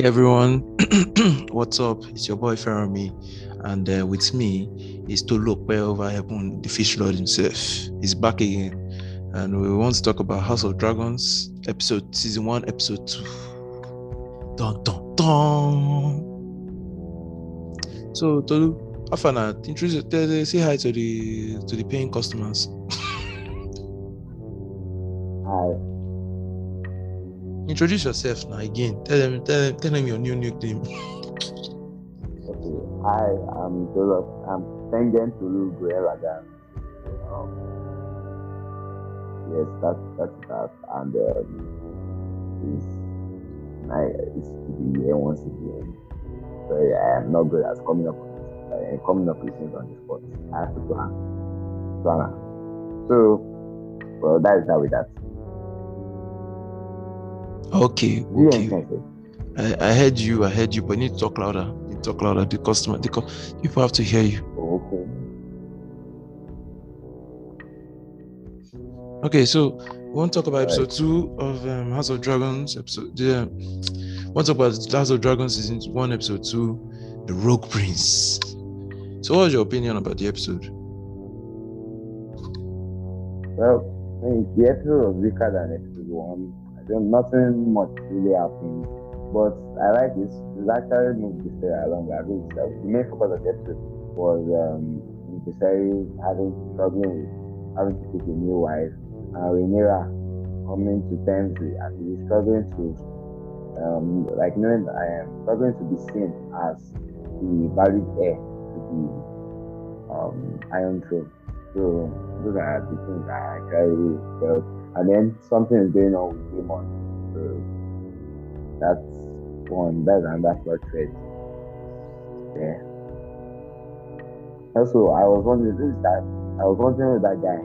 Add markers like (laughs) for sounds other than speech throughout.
Hey everyone, (clears throat) what's up? It's your boy Fermi, and uh, with me is to look where over heaven, the fish lord himself. He's back again, and we want to talk about House of Dragons, episode season one, episode two. Dun dun dun. So Tolu, Afana, introduce, say hi to the to the paying customers. (laughs) Hi, Introduce yourself now again. Tell them, tell them, tell them your new nickname. okay. Hi, I'm Joseph. I'm Tengen Tulu Guelagan. Um, yes, that's that's that. And um, it's my it's to be here once again. So yeah, I'm not good at coming up uh, coming up with things on the spot. I have to plan. Plan. So, well, that is that with that. Okay, okay. I, I heard you, I heard you, but you need to talk louder. You need to talk louder. The customer, the co- people have to hear you. Okay. Okay, so we want to talk about Right. episode two of um, House of Dragons. Episode, the, we want to talk about House of Dragons season one, episode two, the Rogue Prince. So, what was your opinion about the episode? Well, I mean, the episode was weaker than episode one. Nothing much really happened, but I like this. It actually moved the story along. I think the main focus of the episode was um, the Viserys having struggling with having to take a new wife, and Rhaenyra coming to terms with and he's struggling to um, like knowing that I am struggling to be seen as the valued heir to the um, Iron Throne. So those are the things I actually felt. And then something is going on with Daemon. So that's one, that's another thread. Yeah. Also, I was wondering, who is that? I was wondering who that guy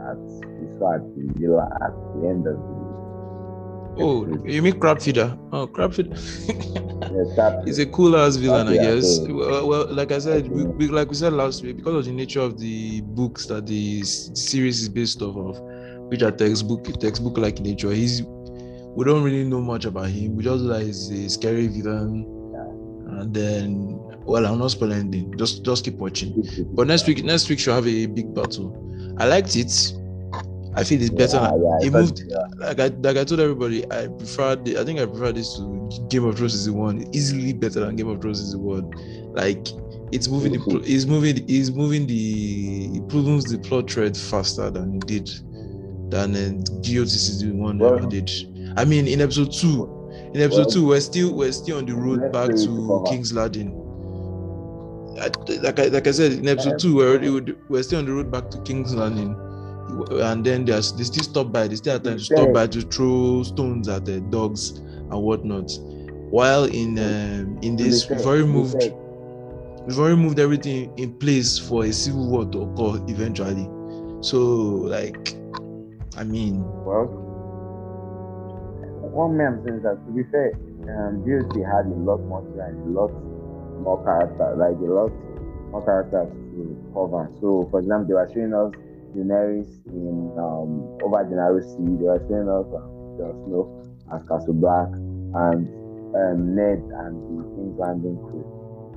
that we saw at the villa at the end of the. Oh, episode. you mean Crab Feeder? Oh, Crab Feeder. (laughs) He's a cool ass villain, I guess. so- Well, well, like I said, we, we, like we said last week, because of the nature of the books that the series is based off of, which are textbook textbook like in nature, he's we don't really know much about him. We just know that he's a scary villain, and then well, I'm not spoiling anything. Just just keep watching. But next week, next week should have a big battle. I liked it. I feel it's better. Yeah, yeah, it moved like I like I told everybody, I prefer the, I think I prefer this to Game of Thrones season one. Easily better than Game of Thrones season one. Like it's moving the it's moving it's moving the it moves the plot thread faster than it did than uh, is season one Well- ever did. I mean in episode two, in episode Well- two, we're still we're still on the road back to to. King's Landing. Like I like I said in episode two, we're already we're still on the road back to King's Landing, and then there's they still stop by. They still have time to stop by to throw stones at the dogs and whatnot. While in um, in this, we've already moved we've already moved everything in place for a civil war to occur eventually. So like, I mean, Well, one may I'm saying is that to be fair, um, GOT had a lot more and a lot more character, like a lot more characters to cover. So, for example, they were showing us Daenerys in um, over the Narrow Sea. They were showing us um, Jon Snow as Castle Black and um, Ned and the King's Landing crew.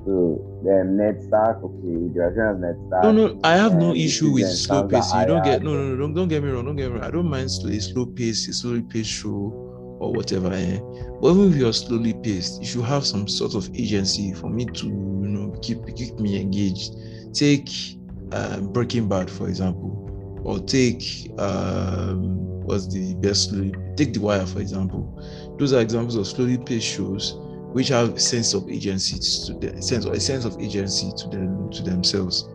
So then Ned Stark, okay, they were showing us Ned Stark. no, no, I have no issue with slow pacing. You don't get no, no, no, don't, don't get me wrong. Don't get me wrong. I don't mind slow, slow pace, slowly paced show or whatever. Eh? But even if you're slowly paced, you should have some sort of agency for me to, you know, keep keep me engaged. Take um, Breaking Bad, for example, or take um, what's the best slowly take The Wire, for example. Those are examples of slowly paced shows which have sense of agency to the sense a sense of agency to them to themselves.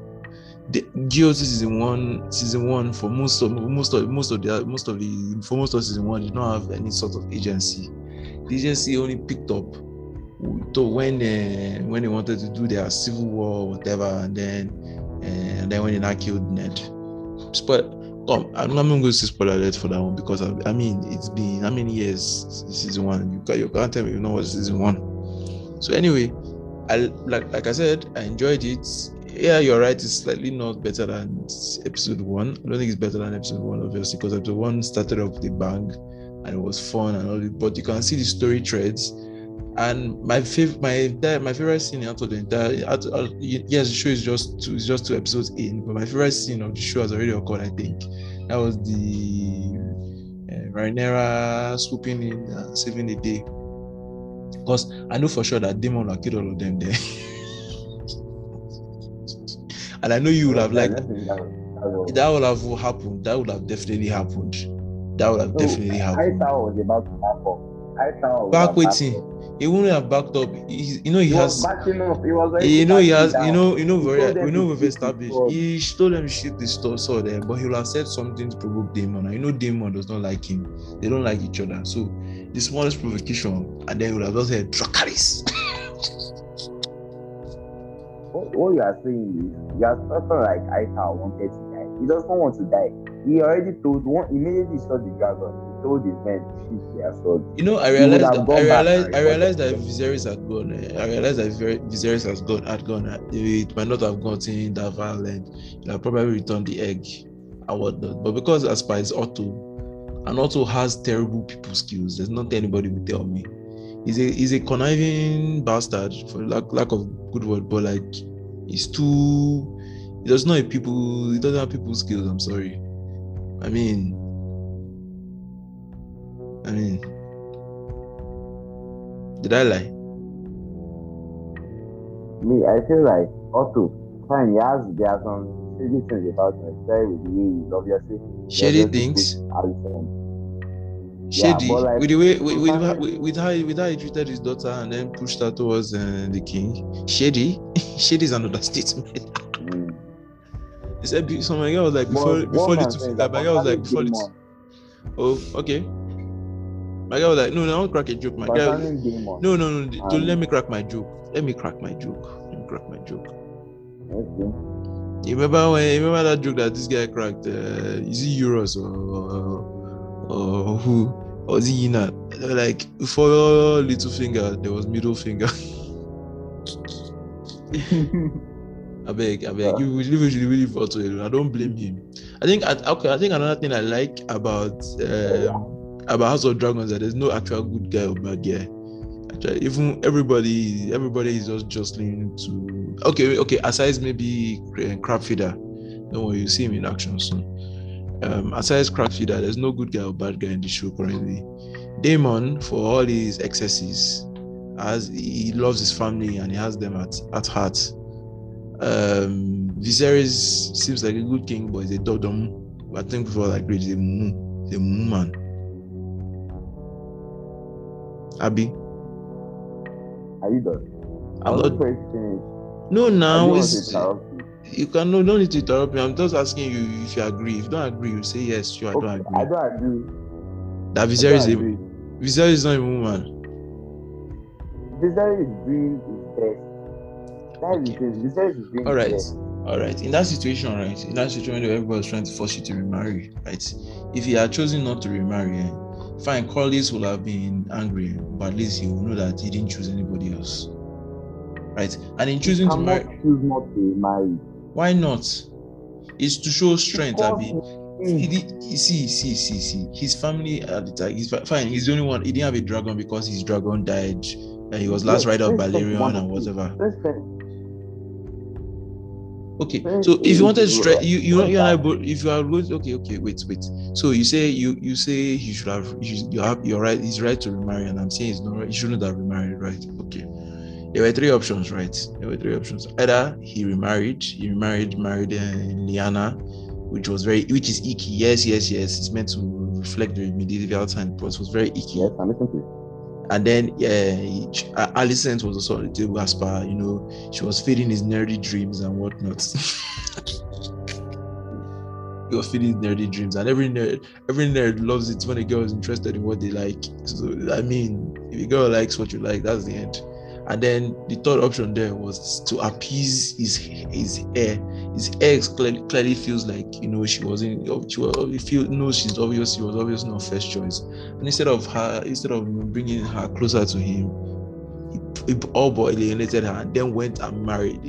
The GOT season one, season one for most of most of most of the most of the for most of season one did not have any sort of agency. The agency only picked up to when uh, when they wanted to do their civil war or whatever, and then uh, and then when they not killed Ned. Spoil. Um, I'm not going to say spoiler alert for that one because I, I mean it's been how many years season one? You can't you can't tell me you know what season one. So anyway, I like like I said, I enjoyed it. Yeah, you're right. It's slightly not better than episode one. I don't think it's better than episode one, obviously, because episode one started off with a bang and it was fun and all. But you can see the story threads And my my my favorite scene out of the entire, out, out, yes, the show is just two, it's just two episodes in, but my favorite scene of the show has already occurred. I think that was the uh, swooping in, uh, saving the day. Because I know for sure that Daemon will kill all of them there. (laughs) and I know you would have like That would have happened. That would have definitely happened. That would have No, definitely happened. Aisha was about to back up. Aisha was Back waiting. He wouldn't have backed up. He, you know he He has. backing up. He was You know he has. You know. You know. Very. We know we've established. He told them shit. the store saw there, but he will have said something to provoke Daemon. And you know Daemon does not like him. They don't like each other. So the smallest provocation, and then he would have just said Dracarys. (laughs) What, what you are saying is you are talking like Aisha wanted to die. He does not want to die. He already told one immediately saw the dragon. Told his men their sword. You know, I realized that I realized I realized that Viserys had gone. eh, I realized that Viserys has gone had gone. eh, It might not have gotten that violent. Have probably returned the egg and whatnot. But because Aspa is Otto, and Otto has terrible people skills, there's not anybody will tell me. He's a he's a conniving bastard for lack lack of good word, but like he's too. He does not have people. He doesn't have people skills. I'm sorry. I mean, I mean, did I lie? Me, I feel like Otto, fine, he has there are some shady things about him, especially with the way he's obviously Shady things. Alicent. Yeah, Shady like- with the way with, with, Sometimes- with, with how with how he treated his daughter and then pushed her towards uh, the king. Shady, (laughs) shady is an understatement. (laughs) Mm. He said so my girl was like before what before little saying finger. is that My girl was like before little. Oh, okay. My guy was like, no, no, I won't crack a joke. My concerning Daemon, no, no, no. Don't Um, let me crack my joke. Let me crack my joke. Let me crack my joke. okay. You remember when you remember that joke that this guy cracked? Uh, is it Euros or, or, or who? Or is he Yina? They were Like before little finger, there was middle finger. (laughs) I beg, I beg. Yeah. You really, really, really fought to it. I don't blame him. I think, I, okay. I think another thing I like about um, about House of Dragons that there's no actual good guy or bad guy. Actually, even everybody, everybody is just jostling to. Okay, okay. Aside maybe uh, crab feeder. Don't you see him in action soon. Um, aside crab feeder, there's no good guy or bad guy in the show currently. Daemon, for all his excesses, as he loves his family and he has them at, at heart. Um, Viserys seems like a good king, but he's a dodom. I think before like great, he's a he's a man. Abby, Are you done? I'm not. waiting for you to finish. No, now it's you. you can no, don't need to interrupt me. I'm just asking you if you agree. If you don't agree, you say yes, sure, I don't agree. I don't agree. that I is a agree. Is not a woman. Viserys is doing his best. Is is doing all right all right In that situation, right? In that situation where everybody was trying to force you to remarry, right? If he had chosen not to remarry, eh, fine, Corlys will have been angry, but at least he will know that he didn't choose anybody else. Right? And in choosing to marry, choose not to marry. why not? It's to show strength, Because Abby. he- He see, see, see, see. His family at the time, he's fine. He's the only one. He didn't have a dragon because his dragon died, and he was last Yes, rider of let's talk Balerion one and whatever. Spend- Okay, so if you you. wanted to stress, you you, Well you and I both, if you are going, okay, okay, wait, wait. So you say you you say he should have, you, you have, you're right, he's right to remarry, and I'm saying he's not right, he shouldn't have remarried, right? Okay. There were three options, right? There were three options. Either he remarried, he remarried, married uh, Liana, which was very, which is icky. Yes, yes, yes. It's meant to reflect the medieval time, but it was very icky. Yes, I'm listening to you. And then yeah, Alicent was also on the table as per, you know, she was feeding his nerdy dreams and whatnot. (laughs) he was feeding nerdy dreams, and every nerd, every nerd loves it when a girl is interested in what they like. So I mean, if a girl likes what you like, that's the end. And then the third option there was to appease his his heir. His ex clearly, clearly feels like you know she wasn't. She was, he no, she's obvious. She was obviously not first choice. And instead of her, instead of bringing her closer to him, he, he all but alienated her and then went and married.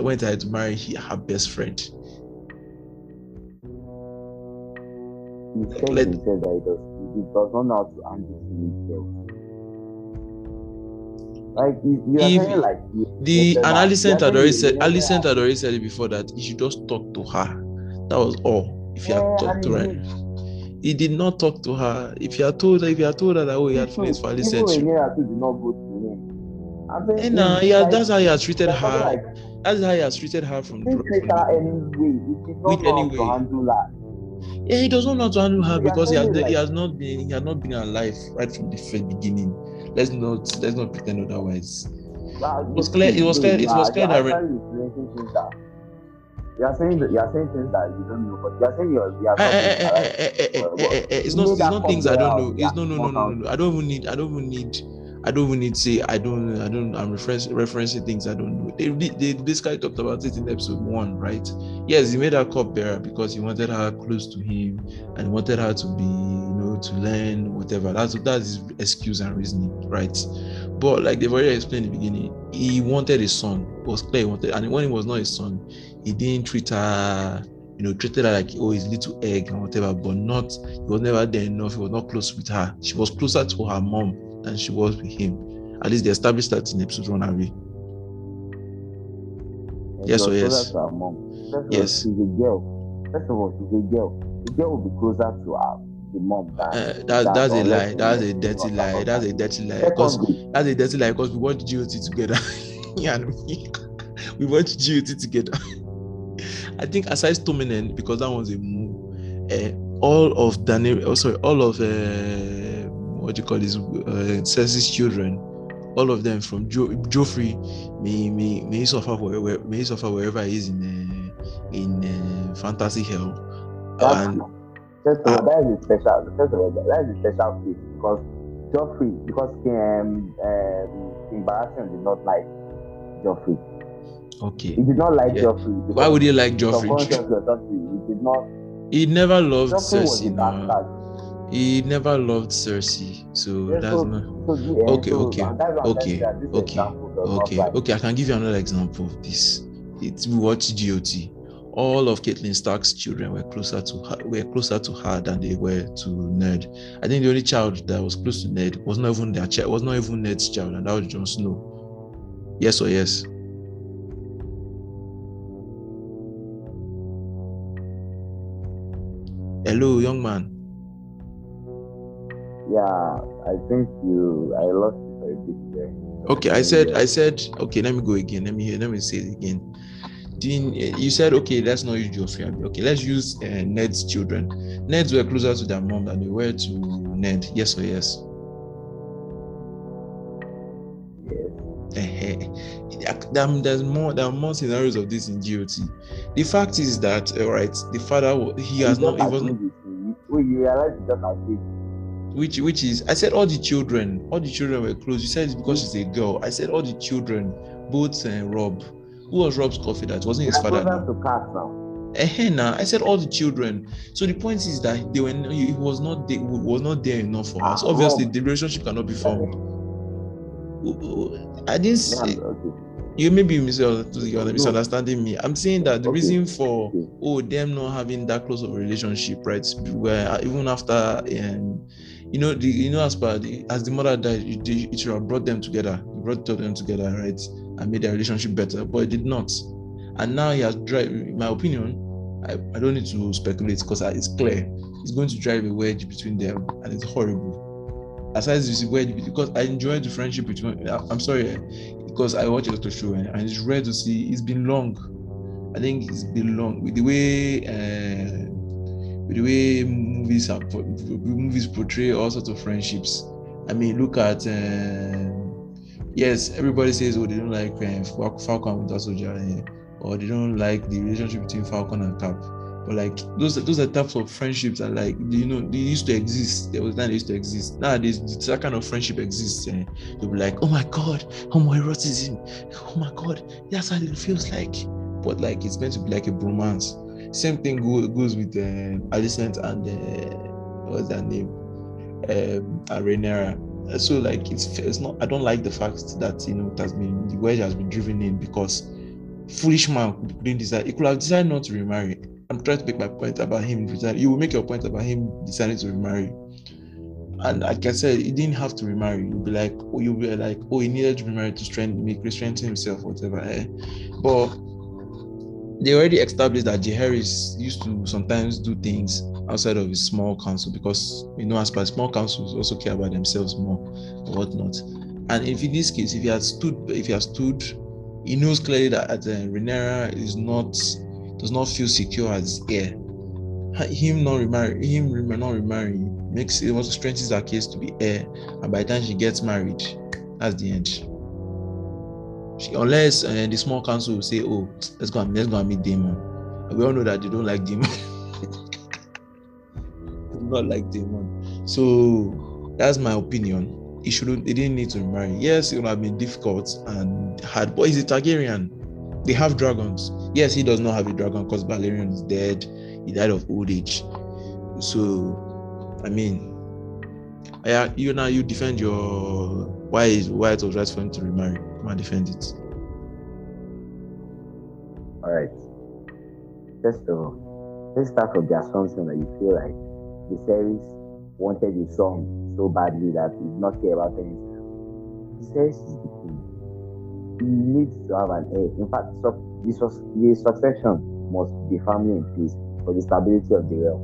Went ahead to marry he, her best friend. He said Let- himself that he does, he does not know how to handle girls. Like you, you are If- saying like you- The you and you are had already said you Alicent had already said it before that he should just talk to her. That was all. If he had Yeah, talked and to her, he- he did not talk to her. If you had told her, if you had told her that oh he had feelings for even Alicent, she- Rhaenyra too did not go to him. I think Eh, nah, yeah, like- that's how he has treated her. Like, That's how he has treated her from. he didn't treat her anyway. He With anyway. to handle that. Yeah, he does not know how to handle her Yeah, because he has he has not been he has not been alive right from the first beginning. Let's not let's not pretend otherwise. Nah, was clear- it was clear- it was clear that are Rha- actually influencing things that you are saying that you are saying things that you don't know, but you are saying you're you are talking about- Well, It's not it's not things I don't know. It's no no no no no. I don't even need I don't even need I don't even need to say I don't I don't I'm referencing referencing things I don't know. They they basically talked about it in episode one, right? Yes, he made her cupbearer because he wanted her close to him and he wanted her to be, to learn whatever. That's that's his excuse and reasoning, right? But like they've already explained in the beginning, he wanted a son. It was clear he wanted, and when he was not his son, he didn't treat her, you know, treated her like oh his little egg and whatever, but not he was never there enough, he was not close with her. She was closer to her mom than she was with him. At least they established that in episode one, Harry. Yes or yes? her mom. First of all, Yes. she's a girl. First of all, she's a girl. The girl will be closer to her, the than Uh, that's than that's a lie. That's a dirty lie. That's a dirty lie. Because that's a dirty lie because we watched GOT together. (laughs) yeah, we watched GOT together. (laughs) I think aside Stominen, because that was a move, uh, all of Daniel, oh sorry, all of uh, what do you call this, uh, Cersei's children, all of them from jo- Joffrey, may may may he suffer where, where may he suffer wherever he is in uh, in uh, fantasy hell. And first of all, that is a special. First of all, that is a special case because Joffrey, because um, um, Baratheon did not like Joffrey. okay, He did not like Yeah. Joffrey. why would you like Joffrey? He did not. He never loved Joffrey Cersei. No. He never loved Cersei, so Yeah, that's so- not So uh, Okay, so, okay, and that's why I'm okay, telling you that this okay, example does not okay. Okay, I can give you another example of this. It's we watched GOT. All of Catelyn Stark's children were closer to her, were closer to her than they were to Ned. I think the only child that was close to Ned was not even their child, was not even Ned's child, and that was Jon Snow. Yes or yes? Hello, young man. Yeah, I think you. I lost you a bit there. Okay, I said, I said, okay, let me go again. Let me hear, let me say it again. Dean, eh, you said, okay, let's not use Joffrey. Abi. Okay, let's use uh, Ned's children. Ned's were closer to their mom than they were to Ned. Yes or yes? Yes. There- There's more. There are more scenarios of this in GOT. The fact is that, all right, the father he has not. even He wasn't. agreed with me. You realize you just agreed. Which which is I said all the children, all the children were close. You said it's because she's a girl. I said all the children, both uh, Robb. Who was Rob's coffee? That wasn't his father. to Cass now. Eh, nah, I said all the children. So the point is that they were he was not there, was not there enough for us. Ah, Obviously, the relationship cannot be formed. I didn't say you mis- you're misunderstanding me. I'm saying that the reason for oh them not having that close of a relationship, right? Where even after um, you know, the you know, as per the as the mother died, it, it, should have brought them together, it brought them together, right? And made their relationship better, but it did not. And now he has drive. In my opinion, I, I don't need to speculate because it's clear. It's going to drive a wedge between them, and it's horrible. Aside this wedge, because I enjoyed the friendship between. I'm sorry, because I watch a lot of show and it's rare to see. It's been long. I think it's been long the way uh, the way movies are movies portray all sorts of friendships. I mean, look at um, yes, everybody says oh they don't like uh, Falcon and Winter Soldier, or they don't like the relationship between Falcon and Cap. But like those those are types of friendships that like you know they used to exist. There was time they used to exist. Now Nowadays that kind of friendship exists. Eh? They'll be like, oh my god, homoeroticism. Oh my god, that's how it feels like. But like it's meant to be like a bromance. Same thing go, goes with uh, Alicent and uh, what's that name? Um, So like it's it's not. I don't like the fact that you know it has been the wedge has been driven in because foolish man couldn't decide. He could have decided not to remarry. I'm trying to make my point about him. You will make your point about him deciding to remarry. and like I said, he didn't have to remarry. You'll be like, oh, you'll be like, oh, he needed to remarry to strengthen, make strengthen himself, whatever. Eh? But they already established that Jaehaerys used to sometimes do things outside of his small council because you know, as per small councils also care about themselves more or whatnot. And if in this case, if he had stood, if he had stood, he knows clearly that uh, Rhaenyra is not does not feel secure as heir. Him not remarry, him not remarrying makes it also strengthens her case to be heir. And by the time she gets married, that's the end. She, unless uh, the small council will say, "Oh, let's go and let's go and meet Daemon." we all know that they don't like Daemon. (laughs) not like Daemon. So that's my opinion. He shouldn't. They didn't need to marry. Yes, it would have been difficult and hard, but he's a Targaryen. They have dragons. Yes, he does not have a dragon because Balerion is dead. He died of old age. So, I mean, yeah, you now you defend your why is why it was right for him to remarry. Come defend it. All right. First of all, let's start from the assumption that you feel like Viserys wanted a song so badly that he did not care about anything. Viserys is the king. He needs to have an heir. In fact, so, the, the succession must be family in peace for the stability of the realm.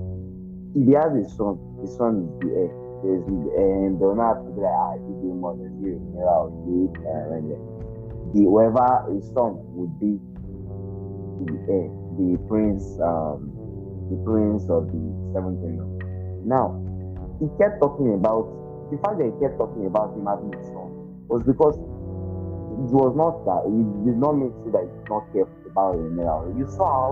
If he has a son, the son is the heir. And not have to be like, ah, he do more than zero, or uh, the whoever his son would be the heir, the prince, um, the prince of the seventh kingdom. Now, he kept talking about the fact that he kept talking about him having a son was because it was not that he did not make sure that he did not care about Rhaenyra. You saw how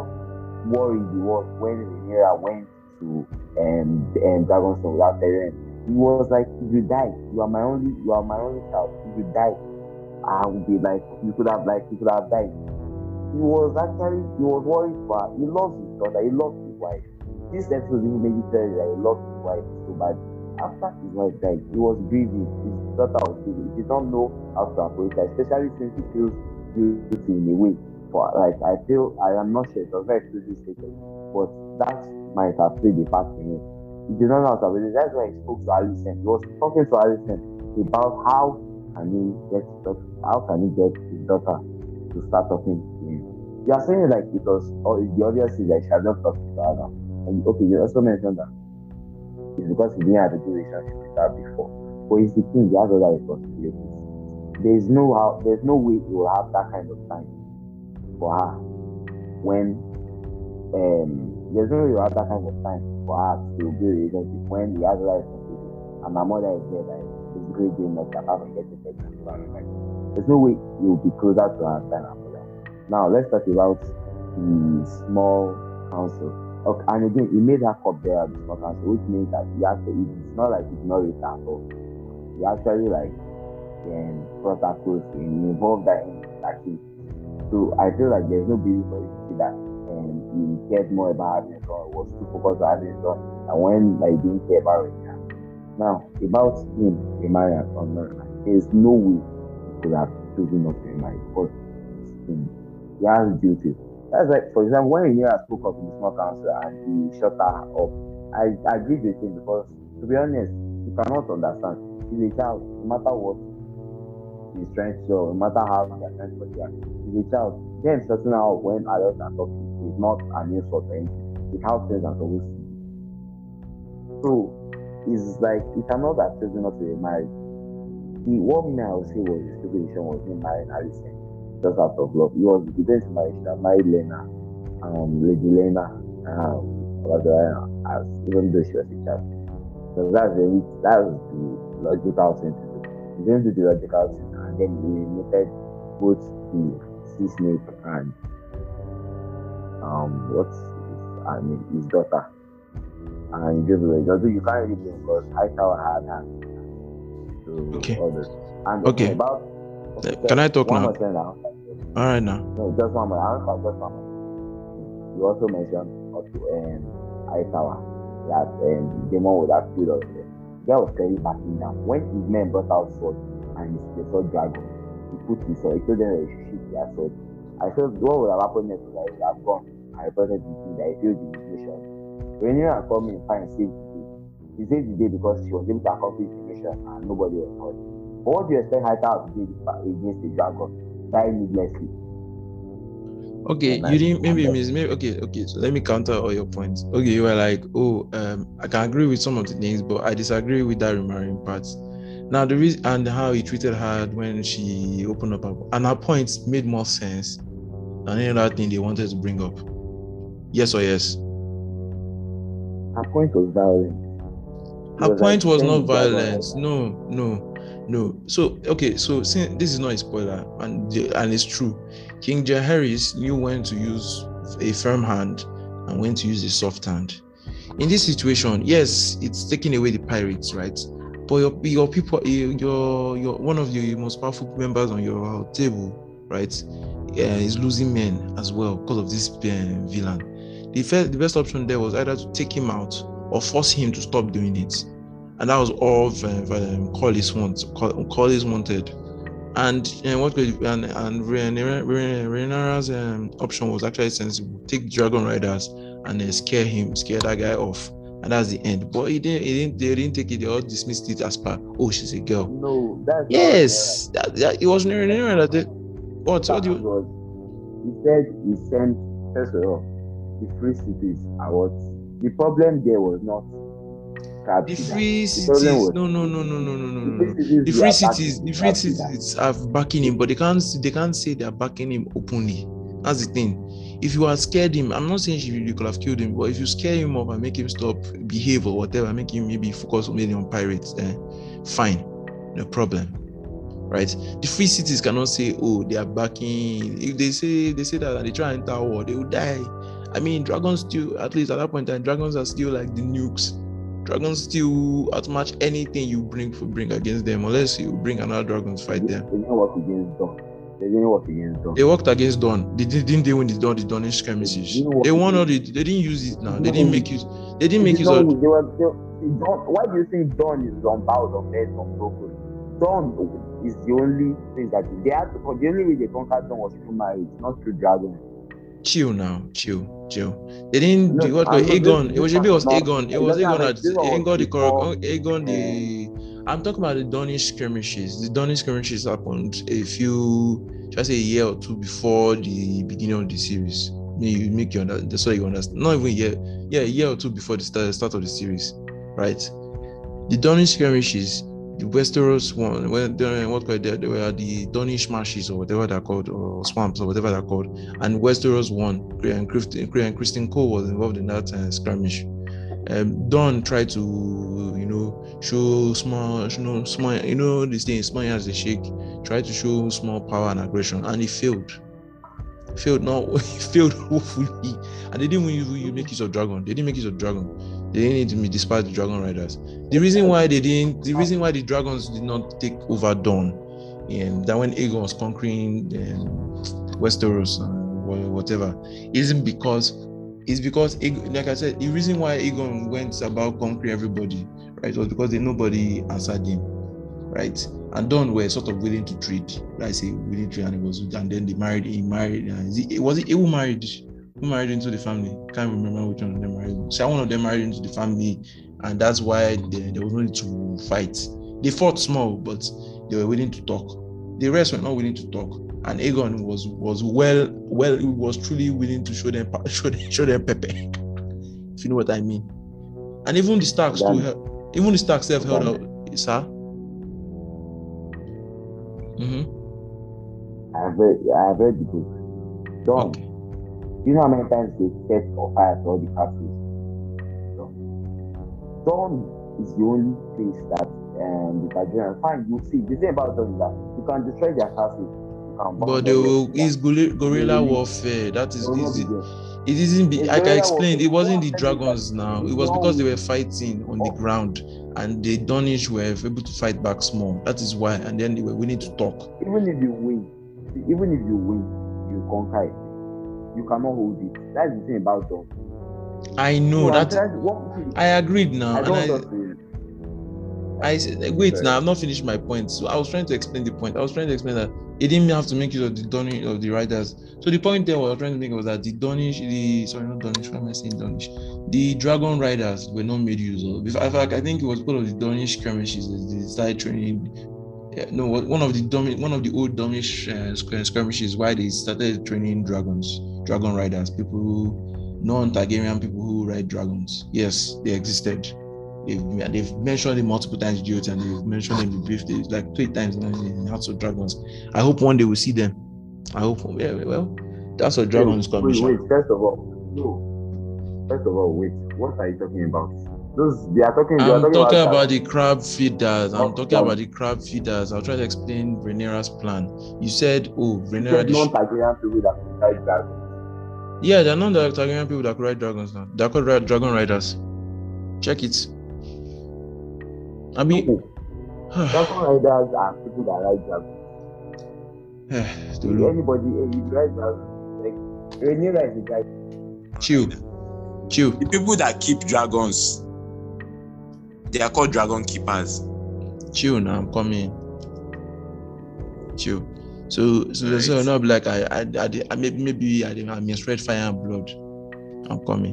worried he was when Rhaenyra went to um, um Dragonstone without telling He was like, if you die, you are my only you are my only child. If you die, I will be like you could have like you could have died. He was actually he was worried for he loves his daughter, he loves his wife this episode even made it clear that he loved his wife so bad. After his wife died, he was grieving. His daughter was grieving. He did not know how to approach her, especially since he feels guilty in a way. For like, I feel I am not sure. It was very explicitly stated, but that might have played a part in it. He did not know how to it. That's why he spoke to Alicent. He was talking to Alicent about how can he get how can he get his daughter to start talking to him. You are saying like it was the audience is like she has not talked to her. And okay, you also mentioned that it's because he didn't have a good relationship with her before. But it's the king, he has other responsibilities. There's no how there's no way he will have that kind of time for her when um there's no way will have that kind of time for her to build a relationship when he has other responsibilities and my mother is there like basically doing nothing apart from getting pregnant. There's no way you'll be closer to her than her mother. Now let's talk about the small council Okay, and again, he made her cup there at the small council, which means that he to. It's not like not rich at all. He actually like um, brought her close involved that in activity. So I feel like there's no basis for you to see that and he cared more about having a son, was too focused on having a son, and when he didn't care about it. Now, about him or not, there's no way he could have chosen not to remarry because he has duties that's like, for example, when Rhaenyra spoke in the small council and he shut her up, I, I agreed with him because, to be honest, you cannot understand. He's a child, no matter what he's trying to show, no matter how they're trying to portray he's a child. Then shutting out when adults are talking is not an insult or anything. It's how things to be. So, it's like, cannot have chosen not to be married. The what me I would say was the situation was him marrying Alicent just out of love. He was the best marriage that married Laena, um, Lady Laena, um, as even though she was a child. So that's the that's the logical thing to do. He didn't do the logical thing, and then he eliminated both the sea snake and um what's his, I mean his daughter. And just like although you can't really blame because Hightower had her. So okay. others. And okay. about okay, Can I talk now? now? All right now. No, just one more. I answer just one more. You also mentioned also um Hightower that um Daemon would have killed us there. That was clearly backing down. When his men brought out sword and they saw dragon, he put his sword, he told them that they shoot their sword. I felt what would have happened next was he would have gone and reported the king that he feels the mission. When you are coming and find save the day, She saved the day because she was able to accomplish the mission and nobody was hurt. But what do you expect Haita to do against the dragon? Die needlessly. Okay, And you didn't maybe miss maybe okay, okay. So let me counter all your points. Okay, you were like, oh, um, I can agree with some of the things, but I disagree with that remarrying part. Now the reason and how he treated her when she opened up her, and her points made more sense than any other thing they wanted to bring up. Yes or yes? Her point was violent. Her was point like was not violence. No, no, no. So okay, so since this is not a spoiler, and and it's true, King Jaehaerys knew when to use a firm hand and when to use a soft hand. In this situation, yes, it's taking away the pirates, right? But your your people, eh, your your one of your most powerful members on your table, right, uh, is losing men as well because of this uh, villain. The first, the best option there was either to take him out or force him to stop doing it and that was all um, Corlys wants. Corlys wanted, and uh, what could and and Rhaenyra's um, option was actually sensible. Take Dragon Riders and then scare him, scare that guy off, and that's the end. But he didn't. He didn't. They didn't take it. They all dismissed it as part. Oh, she's a girl. No, that's Yes, that, that it was Renara that did. What? What do you? he said he sent first of all the free cities are what the problem there was not The free cities. No, no, no, no, no, no, no, no. the free cities the free cities the free cities are backing him but they can't they can't say they're backing him openly that's the thing if you had scared him i'm not saying you, could have killed him but if you scare him up and make him stop behave or whatever make him maybe focus mainly on pirates then fine no problem right the free cities cannot say oh they are backing if they say they say that and they try and enter war they will die i mean dragons still at least at that point in time dragons are still like the nukes dragons still outmatch anything you bring for bring against them unless you bring another dragon to fight They them. didn't work against Dorne. They didn't work against Dorne. They worked against Dorne. They did, didn't they win the Dorne the Dornish skirmishes? They They won all the against- they didn't use it now. They didn't make use they didn't make They use of don't- they were, they, Dorne, why do you think Dorne is on bows of death from Brooklyn? Dorne is the only thing that they had to, the only way they conquered Dorne was through marriage, not through dragon. chill now, chill, chill. They didn't No, what was Aegon. It was it was Aegon. It was Aegon that this one was Aegon the correct before, oh, Aegon the I'm talking about the Dornish skirmishes. The Dornish skirmishes happened a few should I say a year or two before the beginning of the series. May you make you understand that's why you understand. Not even a year, yeah, a year or two before the start, start of the series, right? The Dornish skirmishes, the Westeros one, when they what they were the Dornish marshes or whatever they're called, or swamps or whatever they're called, and Westeros won. And Kristen, and Criston Cole was involved in that uh, skirmish. Um, Dorne tried to, you know, show small, you know, small, you know, this thing, small as a shake, tried to show small power and aggression, and he failed. Failed, no, he (laughs) failed (laughs) woefully. And they didn't even make use of dragon. They didn't make use of dragon. They didn't need to be despite the dragon riders. The reason why they didn't, the reason why the dragons did not take over Dorne, and that when Aegon was conquering um, Westeros and whatever, isn't because it's because like I said, the reason why Aegon went about conquering everybody, right, was because they nobody answered him, right? And Dorne were sort of willing to trade, like I say, willing to trade, and it was, and then they married. He married. Uh, it, was it who married? Who married into the family? Can't remember which one of them married. So one of them married into the family, and that's why they, there was no need to fight. They fought small, but they were willing to talk. The rest were not willing to talk. And Aegon was was well, well, he was truly willing to show them (laughs) show them, show them pepper. if you know what I mean. And even the Starks too, even the Starks self held out, sir. Mm-hmm. I've read, I've read the book. Dorne, Okay. You know how many times they set on fire to all the castles? Dorne. Dorne is the only place that um, the Nigerians find. You see, the thing about Dorne is that you can destroy their castles. You can burn But they will it's guerrilla, guerrilla warfare. That is, it, it isn't be, like I explained, it wasn't the dragons now. It was because they were fighting on the ground and the Danish were able to fight back small. That is why, and then they were willing to talk. Even if you win, even if you win, you conquer it. You cannot hold it. That's the thing about them. I know So that I agreed now. I and I, I said, wait, Sorry. now I've not finished my point. So I was trying to explain the point. I was trying to explain that He didn't have to make use of the Dornish of the riders. So the point there was trying to make was that the Dornish, the sorry, not Dornish, why am I saying Dornish? The Dragon Riders were not made use of. In fact, I think it was part of the Dornish skirmishes they started training. Yeah, no, one of the Domi, one of the old Dornish uh, skirmishes why they started training dragons, dragon riders, people, who non-Targaryen people who ride dragons. Yes, they existed. They've, they've mentioned it multiple times, Jyoti, and they've mentioned it in brief, like three times in House of Dragons. I hope one day we'll see them. I hope. Yeah, well, that's what Dragons wait, commission. Wait, wait, first of all, no. First of all, wait. What are you talking about? Those they are talking. I'm are talking, talking about, about, the crab feeders. I'm Oh, talking oh. about the crab feeders. I'll try to explain Rhaenyra's plan. You said, oh, Rhaenyra. sh- non-Targaryen people that ride dragons. Yeah, they're not the Targaryen people that could ride dragons now. They're called ra- dragon riders. Check it. I mean, (sighs) Dragon riders are people that ride dragons. (sighs) Eh, Tolu, Anybody, you ride dragons. Like Rhaenyra is the guy. chill, chill. The people that keep dragons, they are called dragon keepers. chill now. I'm coming. Chill. So, so, so not like I, I, I, I maybe, maybe I, I misread fire and blood. I'm coming.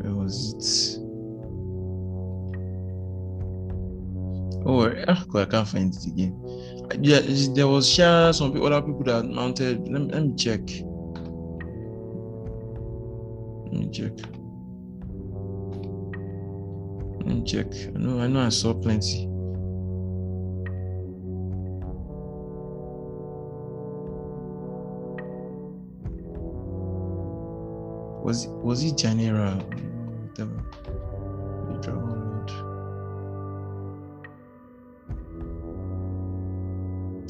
Where was it? Oh, ah, I can't find it again. Yeah, there was sure some people, other people that mounted. Let me, let me check. Me check. Let me check. I know, I know, I saw plenty. Was was it Janira? Whatever.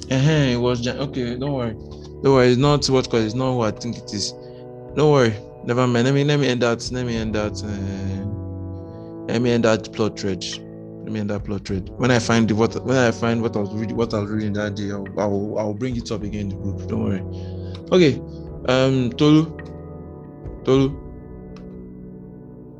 Uh-huh, it was okay. Don't worry. Don't worry. It's not what cause. It's not what I think it is. Don't worry. Never mind. Let me let me end that. Let me end that. Uh, let me end that plot thread. Let me end that plot thread. When I find the, what when I find what I was reading what I was reading that day, I'll, I'll I'll bring it up again in the group. Don't worry. Okay. Um, Tolu. Tolu.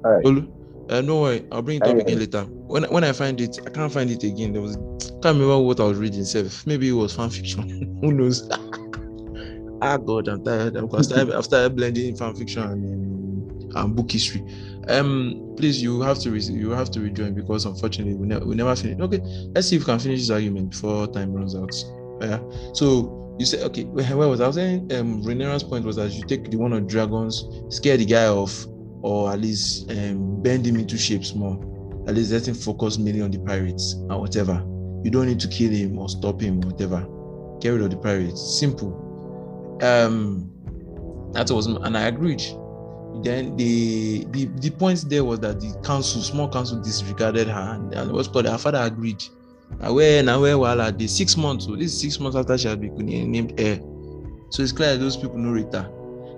All right. Tolu. Uh, no worry, I'll bring it up again later. When when I find it, I can't find it again. There was can't remember what I was reading. Self. Maybe it was fan fiction. (laughs) Who knows? Ah God, I'm tired. Started, I've started blending fan fiction and, and book history. Um, please, you have to re- you have to rejoin because unfortunately we, ne- we never finish. Okay, let's see if we can finish this argument before time runs out. Yeah. So you said okay. Where, was I? Was saying? Um, Rhaenyra's point was that you take the one of dragons, scare the guy off, or at least um, bend him into shapes more. At least let him focus mainly on the pirates and whatever. You don't need to kill him or stop him or whatever. Get rid of the pirates. Simple. Um, that was, and I agreed. Then the the the point there was that the council, small council, disregarded her, and, and what's called her father agreed. Now where now where the six months, so this is six months after she had been named heir. So it's clear those people know Rita.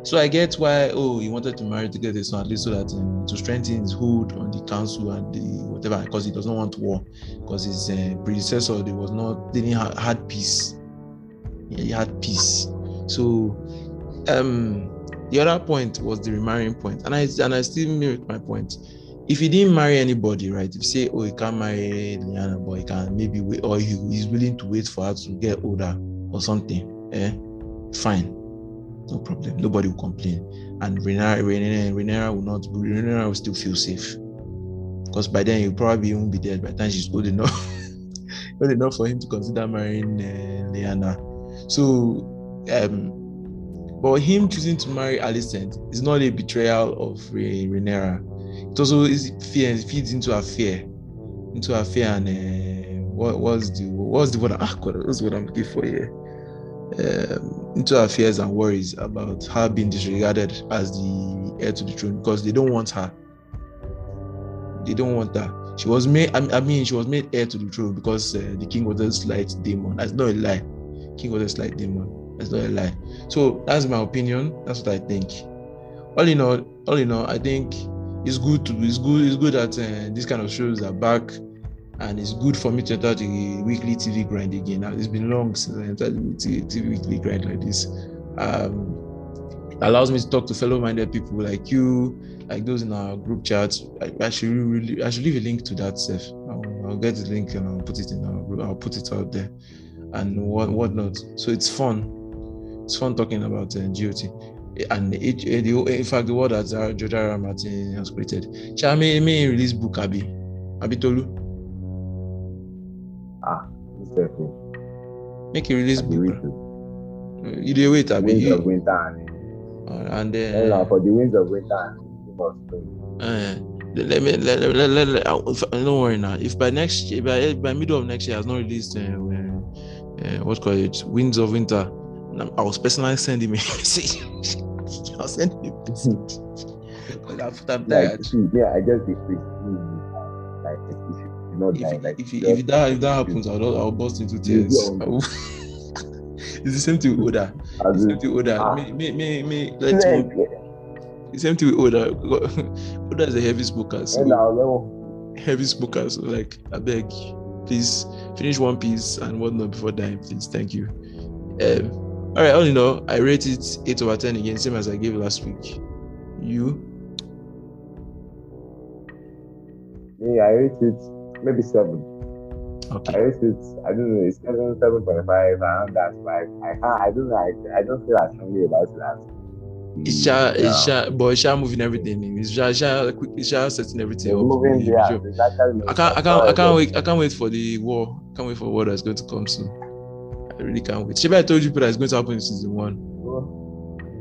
So I get why oh he wanted to marry to get this at least so that um, to strengthen his hold on the council and the whatever because he does not want war because his uh, predecessor they was not they didn't have had peace. Yeah, he had peace. So um the other point was the remarrying point and I and I still make my point. If he didn't marry anybody, right? If you say, oh, he can't marry Liana, but he can maybe wait, or he, he's willing to wait for her to get older or something, eh? Fine, no problem. Nobody will complain, and Rhaenyra, Rhaenyra, Rhaenyra will not. Rhaenyra will still feel safe because by then he'll probably won't be dead by the time she's old enough, (laughs) old enough for him to consider marrying uh, Liana. So, um, but him choosing to marry Alicent is not a betrayal of Re- Rhaenyra. It also is fear feeds into her fear, into her fear and uh, what was the what's the word? Ah, God, word I'm looking for here? Um, into her fears and worries about her being disregarded as the heir to the throne because they don't want her. They don't want her. She was made. I I mean, she was made heir to the throne because uh, the king was a slight Daemon. That's not a lie. King was a slight Daemon. That's not a lie. So that's my opinion. That's what I think. All in all, all in all, I think it's good to it's good it's good that uh, these kind of shows are back, and it's good for me to enter the weekly TV grind again. Now it's been long since I entered the TV weekly grind like this. Um, allows me to talk to fellow-minded people like you, like those in our group chat. I, I should really, I should leave a link to that stuff. I'll, I'll get the link and I'll put it in our group. I'll put it out there, and what whatnot. So it's fun. It's fun talking about uh, GOT. And it, it, the, in fact, the word that uh. R. Martin has created. Shall may may release book Abi, Abi Tolu. Ah, definitely. Make a release book. You dey wait, Abi. Winds You- of winter and uh, and uh, then for the winds of winter and. Uh, let me let, let, let, let, let- uh, if- don't worry now. If by next year, by, by middle of next year, has not released uh, uh, uh, what call it, Winds of Winter, I was personally sending him a (laughs) message. I'll send him a message. Because I'm, I'm Like, yeah, I just be free. Mm, Like, if you not If, like, if, if, just- that if that happens, I'll I'll burst into tears. I (laughs) it's the same thing with Oda. It's the same thing with Oda. Ah. Me, me, me, me, let's Like, move. The same thing with Oda. (laughs) Oda is a heavy smoker. So and I'll know. heavy smokers. So like, I beg, please finish one piece and whatnot before dying, please. Thank you. Um, all right, all in all, I rate it eight over ten again, same as I gave last week. You, Yeah, I rate it maybe seven. I okay? rate it. I don't know. It's seven, seven point five, around that five. I can't. I don't know. I, I don't feel as strongly about it as. It's sha, Yeah. it's sha, but it's sha moving everything. It's sha, sha, it's sha setting everything It's up. moving visual. I can't, I can't, I can't wait. I can't wait for the war. I can't wait for war that's going to come soon. I really can't wait. Maybe I told you, but it's going to happen in season one.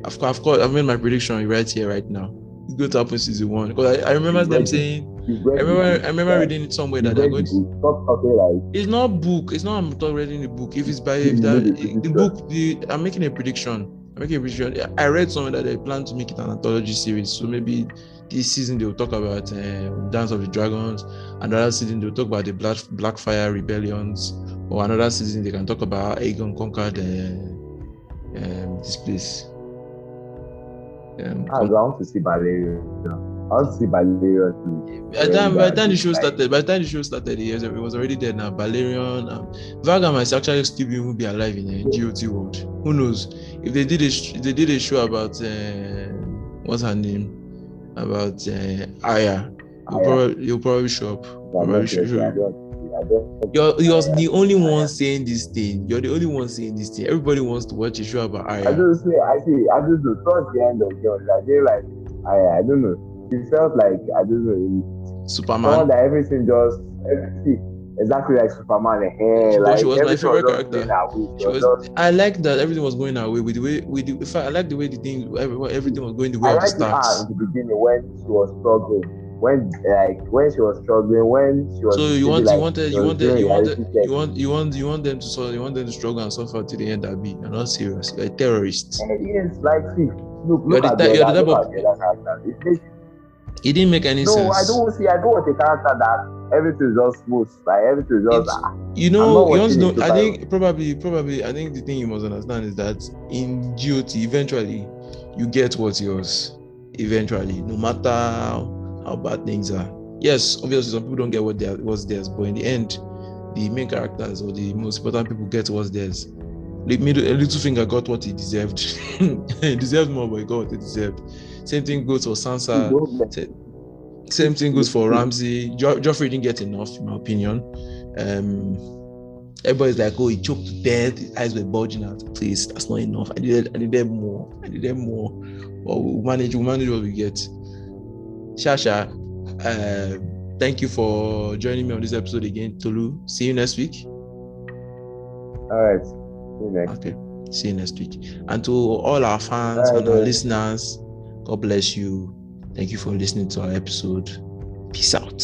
Of course, of course, I've made my prediction right here, right now. It's going to happen in season one because I, I remember them saying. I remember, I remember reading it somewhere that they're going to. Stop talking like. It's not book. It's not. I'm not reading the book. If it's by if that the the, book, the I'm making a prediction. I'm making a prediction. I read somewhere that they plan to make it an anthology series. So maybe this season they'll talk about uh, Dance of the Dragons. Another season they'll talk about the Black Blackfyre rebellions. Or another season they can talk about how Aegon conquered uh, um, this place. Um, Ah, I want to see Balerion. I want to see Balerion too. by the time, by the time the show started, by the time the show started, it was, it was already dead now. Balerion, um, might actually still be, be alive in the GOT world. Who knows? If they did a, if they did a show about uh, what's her name, about uh, Arya, he'll probably he'll probably show up. Probably show, sure. Show. don't. I don't. You're you're the only one saying this thing. You're the only one saying this thing. Everybody wants to watch a show about I just say. I see. I just do. Towards the end of John, I feel like. I. I don't know. It felt like I don't know. Someone Superman. that everything just everything exactly like Superman. The hair, But like she was my favorite character. going her way. She She was I like that everything was going our way with the way with the in fact, I like the way the thing every- everything was going the way I of the the stars. in the beginning when she was struggling. When like when she was struggling, when she was So you want like, you wanted you wanted you wanted you want you want you want them to sort you want them to struggle and suffer to the end that be. You're not serious. You're a terrorist. Eh, Yes, like see, look, You're look the at type- the you're the type the character. It It didn't make any no, sense. I don't see. I don't want a character that everything is just smooth. Like everything is just. Ah, You know, you watching know, I think probably, probably, I think the thing you must understand is that in GOT, eventually, you get what's yours. Eventually, no matter how, bad things are. Yes, obviously, some people don't get what they what's theirs, but in the end, the main characters or the most important people get what's theirs. Like middle, Littlefinger got what he deserved. (laughs) he deserved more, but he got what he deserved. Same thing goes for Sansa. Don't let- Sa- Same thing goes for Ramsay. Jo- Joffrey didn't get enough, in my opinion. Um, everybody's like, oh, he choked to death. His eyes were bulging out. Please, that's not enough. I needed, I needed more. I needed more. But we'll manage. We'll manage what we get. Shasha, uh, thank you for joining me on this episode again, Tolu. See you next week. All right. See you next. Okay. See you next week. And to all our fans and our listeners, God bless you. Thank you for listening to our episode. Peace out.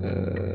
Uh,